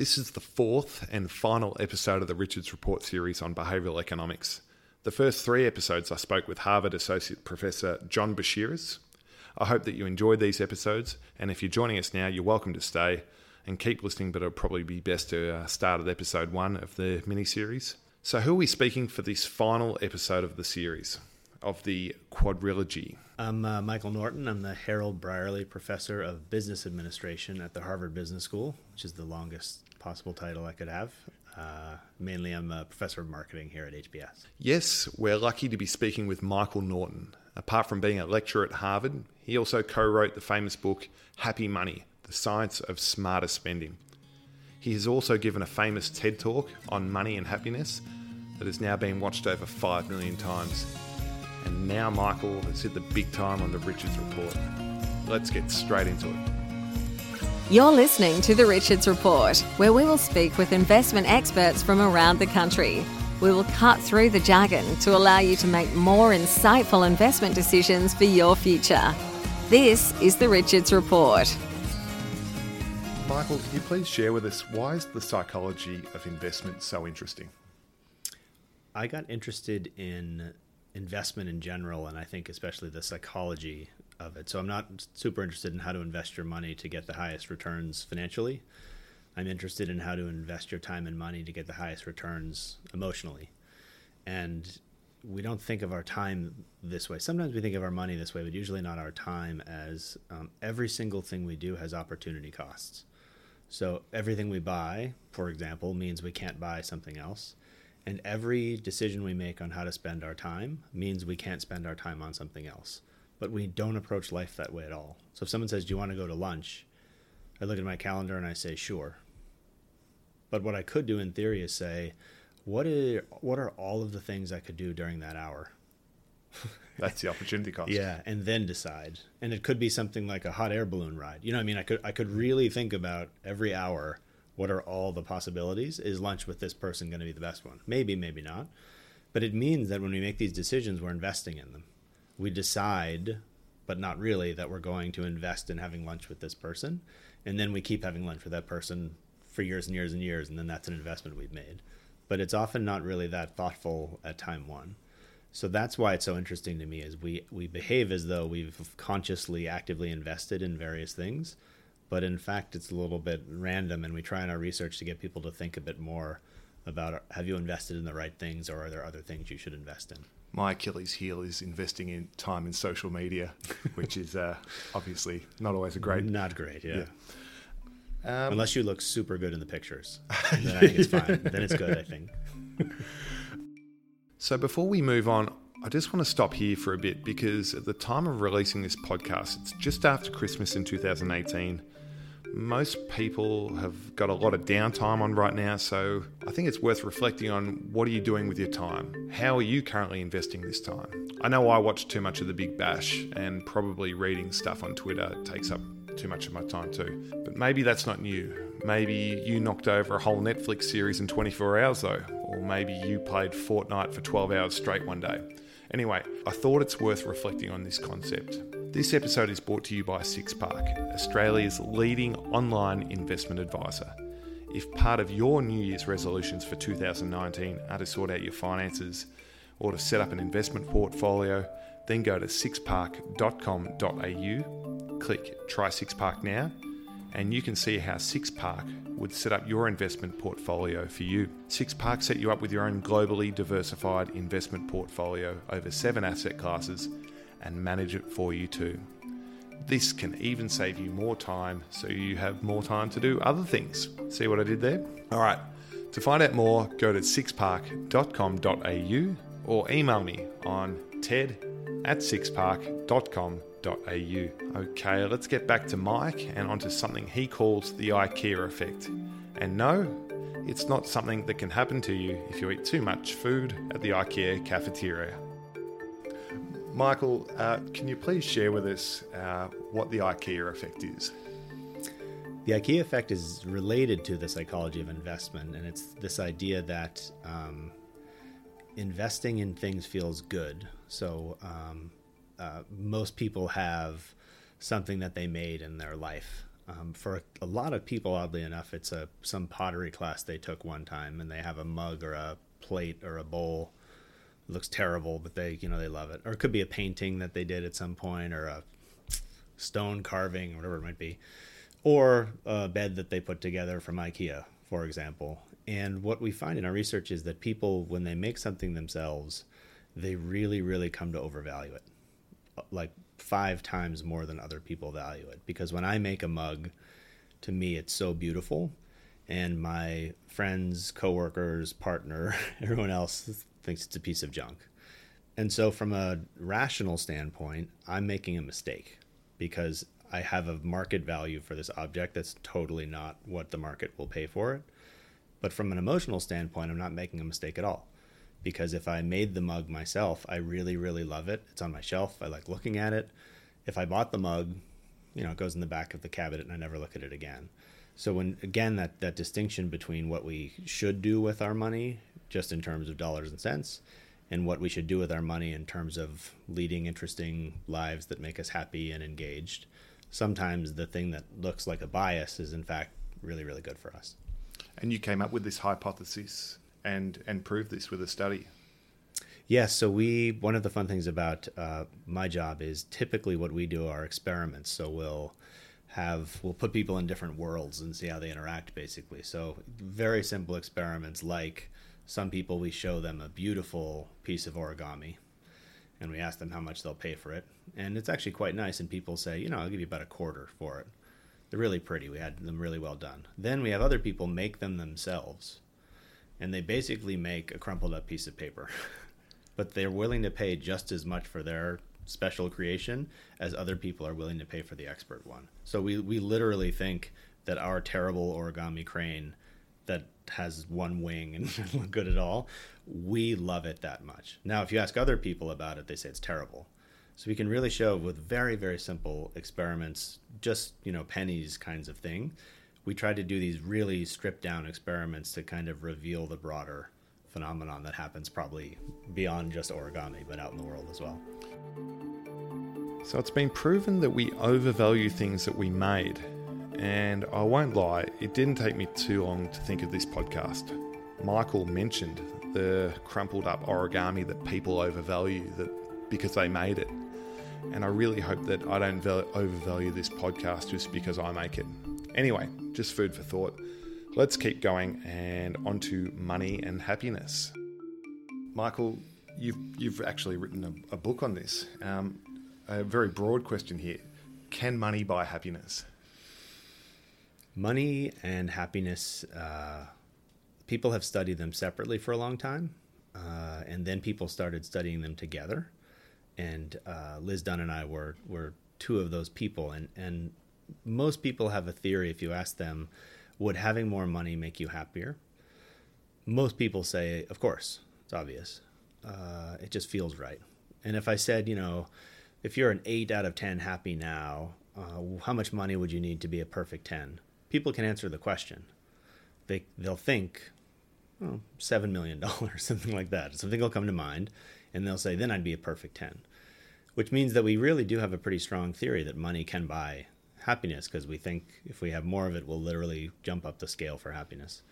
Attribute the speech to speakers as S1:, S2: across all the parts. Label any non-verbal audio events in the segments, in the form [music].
S1: This is the fourth and final episode of the Richards Report series on behavioural economics. The first three episodes I spoke with Harvard Associate Professor John Beshears. I hope that you enjoyed these episodes, and if you're joining us now, you're welcome to stay and keep listening, but it'll probably be best to uh, start at episode one of the mini series. So, who are we speaking for this final episode of the series, of the quadrilogy?
S2: I'm uh, Michael Norton. I'm the Harold Brierley Professor of Business Administration at the Harvard Business School, which is the longest possible title I could have. Uh, mainly, I'm a professor of marketing here at HBS.
S1: Yes, we're lucky to be speaking with Michael Norton. Apart from being a lecturer at Harvard, he also co wrote the famous book Happy Money The Science of Smarter Spending. He has also given a famous TED talk on money and happiness that has now been watched over 5 million times. And now Michael has hit the big time on the Richards Report. Let's get straight into it.
S3: You're listening to The Richards Report, where we will speak with investment experts from around the country. We will cut through the jargon to allow you to make more insightful investment decisions for your future. This is The Richards Report.
S1: Michael, can you please share with us why is the psychology of investment so interesting?
S2: I got interested in investment in general, and I think especially the psychology of it. So I'm not super interested in how to invest your money to get the highest returns financially. I'm interested in how to invest your time and money to get the highest returns emotionally. And we don't think of our time this way. Sometimes we think of our money this way, but usually not our time as um, every single thing we do has opportunity costs. So everything we buy, for example, means we can't buy something else. And every decision we make on how to spend our time means we can't spend our time on something else but we don't approach life that way at all. So if someone says, "Do you want to go to lunch?" I look at my calendar and I say, "Sure." But what I could do in theory is say, "What are what are all of the things I could do during that hour?" [laughs]
S1: That's the opportunity cost.
S2: Yeah, and then decide. And it could be something like a hot air balloon ride. You know, I mean, I could I could really think about every hour. What are all the possibilities? Is lunch with this person going to be the best one? Maybe, maybe not. But it means that when we make these decisions, we're investing in them we decide, but not really, that we're going to invest in having lunch with this person. And then we keep having lunch with that person for years and years and years. And then that's an investment we've made. But it's often not really that thoughtful at time one. So that's why it's so interesting to me is we, we behave as though we've consciously, actively invested in various things. But in fact, it's a little bit random. And we try in our research to get people to think a bit more about have you invested in the right things or are there other things you should invest in?
S1: my Achilles heel is investing in time in social media, [laughs] which is uh, obviously not always a great.
S2: Not great, yeah. yeah. Um, Unless you look super good in the pictures, [laughs] then I think it's fine. then it's good, I think. [laughs]
S1: so before we move on, I just want to stop here for a bit because at the time of releasing this podcast, it's just after Christmas in 2018 most people have got a lot of downtime on right now, so I think it's worth reflecting on what are you doing with your time? How are you currently investing this time? I know I watch too much of the Big Bash, and probably reading stuff on Twitter takes up too much of my time too. But maybe that's not you. Maybe you knocked over a whole Netflix series in 24 hours though, or maybe you played Fortnite for 12 hours straight one day. Anyway, I thought it's worth reflecting on this concept. This episode is brought to you by SixPark, Australia's leading online investment advisor. If part of your New Year's resolutions for 2019 are to sort out your finances or to set up an investment portfolio, then go to sixpark.com.au, click Try SixPark now, and you can see how SixPark would set up your investment portfolio for you. SixPark set you up with your own globally diversified investment portfolio over seven asset classes and manage it for you too. This can even save you more time so you have more time to do other things. See what I did there? All right, to find out more, go to sixpark.com.au or email me on ted at sixpark.com.au. Okay, let's get back to Mike and onto something he calls the IKEA effect. And no, it's not something that can happen to you if you eat too much food at the IKEA cafeteria. Michael, uh, can you please share with us uh, what the IKEA effect is?
S2: The IKEA effect is related to the psychology of investment, and it's this idea that um, investing in things feels good. So, um, uh, most people have something that they made in their life. Um, for a, lot of people, oddly enough, it's a some pottery class they took one time, and they have a mug or a plate or a bowl. Looks terrible, but they you know they love it. Or it could be a painting that they did at some point, or a stone carving, or whatever it might be, or a bed that they put together from IKEA, for example. And what we find in our research is that people, when they make something themselves, they really, really come to overvalue it, like five times more than other people value it. Because when I make a mug, to me, it's so beautiful. And my friends, coworkers, partner, [laughs] everyone else thinks it's a piece of junk. And so, from a rational standpoint, I'm making a mistake because I have a market value for this object that's totally not what the market will pay for it. But from an emotional standpoint, I'm not making a mistake at all. Because if I made the mug myself, I really, really love it. It's on my shelf. I like looking at it. If I bought the mug, you know, it goes in the back of the cabinet and I never look at it again. So when again that that distinction between what we should do with our money just in terms of dollars and cents and what we should do with our money in terms of leading interesting lives that make us happy and engaged. Sometimes the thing that looks like a bias is in fact really really good for us.
S1: And you came up with this hypothesis and and proved this with a study.
S2: Yes, so we one of the fun things about uh, my job is typically what we do are experiments. So we'll have we'll put people in different worlds and see how they interact basically. So very simple experiments like some people we show them a beautiful piece of origami and we ask them how much they'll pay for it. And it's actually quite nice and people say, you know, I'll give you about a quarter for it. They're really pretty. We had them really well done. Then we have other people make them themselves. And they basically make a crumpled up piece of paper. [laughs] but they're willing to pay just as much for their special creation as other people are willing to pay for the expert one. So we, we literally think that our terrible origami crane that has one wing and [laughs] doesn't look good at all, we love it that much. Now, if you ask other people about it, they say it's terrible. So we can really show with very, very simple experiments, just, you know, pennies kinds of thing. We try to do these really stripped down experiments to kind of reveal the broader phenomenon that happens probably beyond just origami, but out in the world as well.
S1: So it's been proven that we overvalue things that we made. And I won't lie, it didn't take me too long to think of this podcast. Michael mentioned the crumpled up origami that people overvalue that because they made it. And I really hope that I don't overvalue this podcast just because I make it. Anyway, just food for thought. Let's keep going and onto money and happiness. Michael, you've you've actually written a, a book on this. Um, a very broad question here: Can money buy happiness?
S2: Money and happiness. Uh, people have studied them separately for a long time, uh, and then people started studying them together and uh, Liz Dunn and I were were two of those people. And and most people have a theory. If you ask them, would having more money make you happier? Most people say, of course, it's obvious. Uh, it just feels right. And if I said, you know, if you're an eight out of ten happy now, uh, how much money would you need to be a perfect ten? People can answer the question. They they'll think, oh, seven million dollars, [laughs] something like that. Something will come to mind, and they'll say, then I'd be a perfect ten which means that we really do have a pretty strong theory that money can buy happiness because we think if we have more of it, we'll literally jump up the scale for happiness.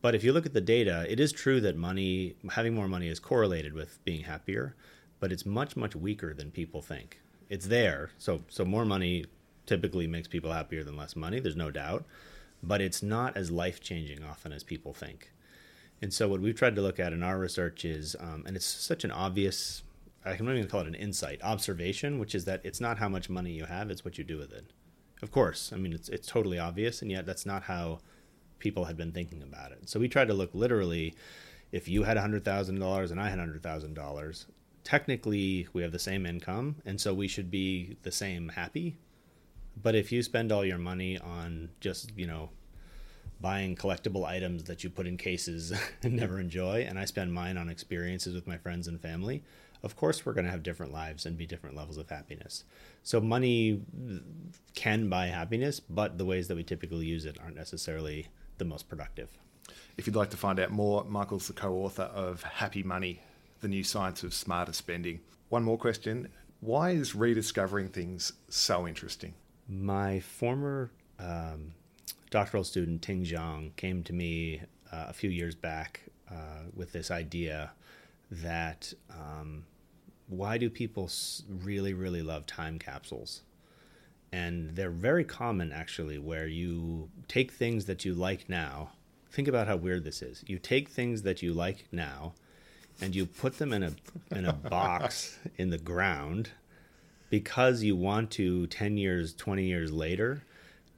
S2: But if you look at the data, it is true that money, having more money, is correlated with being happier, but it's much, much weaker than people think. It's there, so so more money typically makes people happier than less money. There's no doubt, but it's not as life changing often as people think. And so what we've tried to look at in our research is, um, and it's such an obvious I can not even call it an insight, observation, which is that it's not how much money you have, it's what you do with it. Of course, I mean, it's, it's totally obvious, and yet that's not how people had been thinking about it. So we tried to look literally if you had $100,000 and I had $100,000, technically we have the same income, and so we should be the same happy. But if you spend all your money on just, you know, buying collectible items that you put in cases [laughs] and never enjoy, and I spend mine on experiences with my friends and family, of course we're going to have different lives and be different levels of happiness. So money can buy happiness, but the ways that we typically use it aren't necessarily the most productive.
S1: If you'd like to find out more, Michael's the co-author of Happy Money: The New Science of Smarter Spending. One more question: Why is rediscovering things so interesting?
S2: My former um, doctoral student Ting Zhang came to me uh, a few years back uh, with this idea that um, why do people really, really love time capsules? And they're very common, actually, where you take things that you like now. Think about how weird this is. You take things that you like now and you put them in a in a box [laughs] in the ground because you want to 10 years 20 years later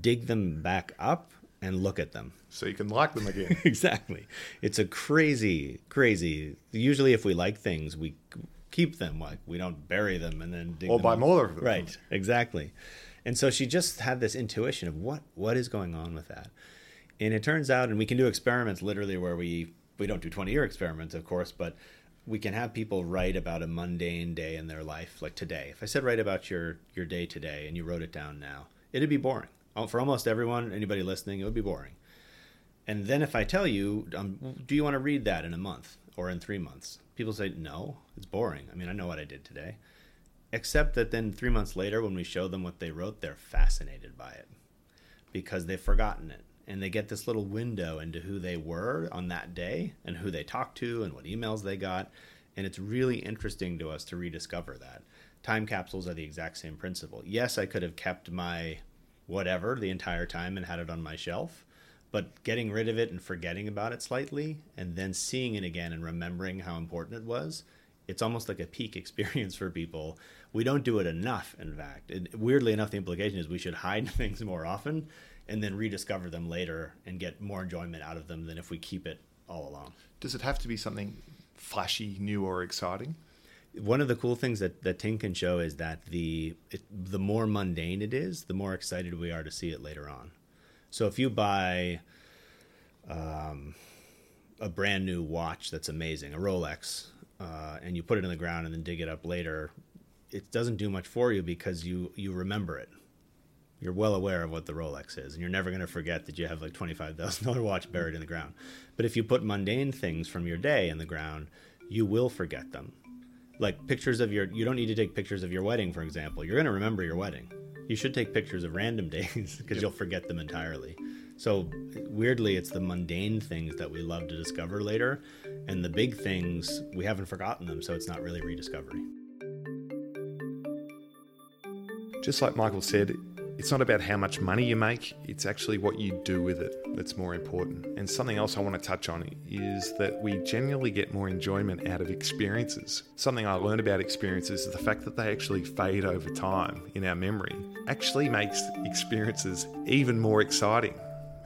S2: dig them back up and look at them.
S1: So you can lock them again. [laughs]
S2: Exactly. It's a crazy crazy usually if we like things we keep them like we don't bury them and then dig
S1: or buy more of them.
S2: Right exactly. And so she just had this intuition of what what is going on with that. And it turns out and we can do experiments literally where we we don't do 20 year experiments, of course, but we can have people write about a mundane day in their life, like today. If I said write about your your day today and you wrote it down now, it'd be boring. Oh, for almost everyone, anybody listening, it would be boring. And then if I tell you, um, do you want to read that in a month or in three months? People say, no, it's boring. I mean, I know what I did today. Except that then three months later, when we show them what they wrote, they're fascinated by it because they've forgotten it and they get this little window into who they were on that day and who they talked to and what emails they got. And it's really interesting to us to rediscover that. Time capsules are the exact same principle. Yes, I could have kept my whatever the entire time and had it on my shelf, but getting rid of it and forgetting about it slightly and then seeing it again and remembering how important it was it's almost like a peak experience for people. We don't do it enough, in fact. It, weirdly enough, the implication is we should hide [laughs] things more often and then rediscover them later and get more enjoyment out of them than if we keep it all along.
S1: Does it have to be something flashy, new, or exciting?
S2: One of the cool things that, that Ting can show is that the it, the more mundane it is, the more excited we are to see it later on. So if you buy um, a brand new watch that's amazing, a Rolex, uh, and you put it in the ground and then dig it up later, it doesn't do much for you because you you remember it you're well aware of what the Rolex is, and you're never going to forget that you have like twenty five thousand dollar watch buried in the ground. But if you put mundane things from your day in the ground, you will forget them. Like pictures of your, you don't need to take pictures of your wedding, for example. You're going to remember your wedding. You should take pictures of random [laughs] days because yep. you'll forget them entirely. So weirdly, it's the mundane things that we love to discover later, and the big things we haven't forgotten them, so it's not really rediscovery.
S1: Just like Michael said, it's not about how much money you make, it's actually what you do with it that's more important. And something else I want to touch on is that we generally get more enjoyment out of experiences. Something I learned about experiences is the fact that they actually fade over time in our memory actually makes experiences even more exciting.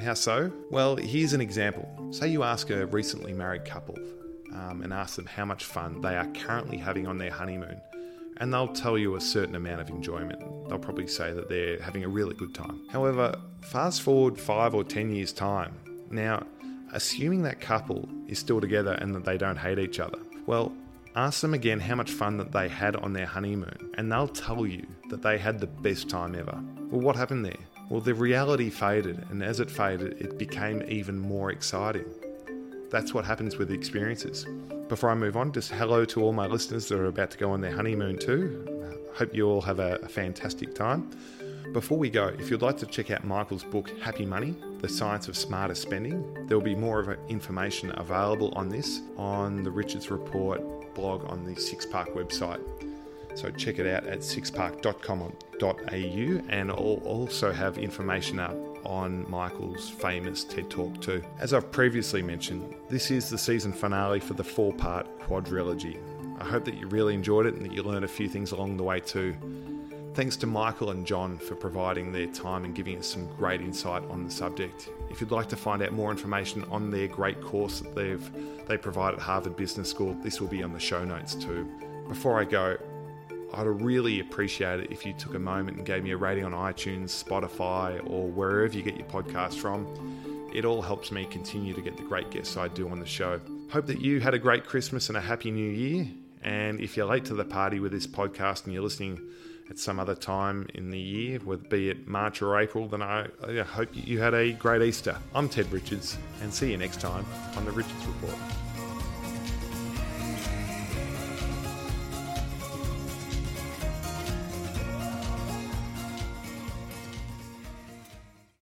S1: How so? Well, here's an example. Say you ask a recently married couple um, and ask them how much fun they are currently having on their honeymoon and they'll tell you a certain amount of enjoyment. They'll probably say that they're having a really good time. However, fast forward five or ten years' time. Now, assuming that couple is still together and that they don't hate each other, well, ask them again how much fun that they had on their honeymoon, and they'll tell you that they had the best time ever. Well, what happened there? Well, the reality faded, and as it faded, it became even more exciting. That's what happens with experiences. Before I move on, just hello to all my listeners that are about to go on their honeymoon too. Hope you all have a, fantastic time. Before we go, if you'd like to check out Michael's book, Happy Money The Science of Smarter Spending, there will be more of information available on this on the Richards Report blog on the Six Park website. So check it out at sixpark.com.au and I'll also have information up on Michael's famous TED Talk too. As I've previously mentioned, this is the season finale for the four part quadrilogy. I hope that you really enjoyed it and that you learned a few things along the way too. Thanks to Michael and John for providing their time and giving us some great insight on the subject. If you'd like to find out more information on their great course that they've they provide at Harvard Business School, this will be on the show notes too. Before I go, I'd really appreciate it if you took a moment and gave me a rating on iTunes, Spotify, or wherever you get your podcast from. It all helps me continue to get the great guests I do on the show. Hope that you had a great Christmas and a happy new year. And if you're late to the party with this podcast and you're listening at some other time in the year, whether be it March or April, then I, I hope you had a great Easter. I'm Ted Richards, and see you next time on the Richards Report.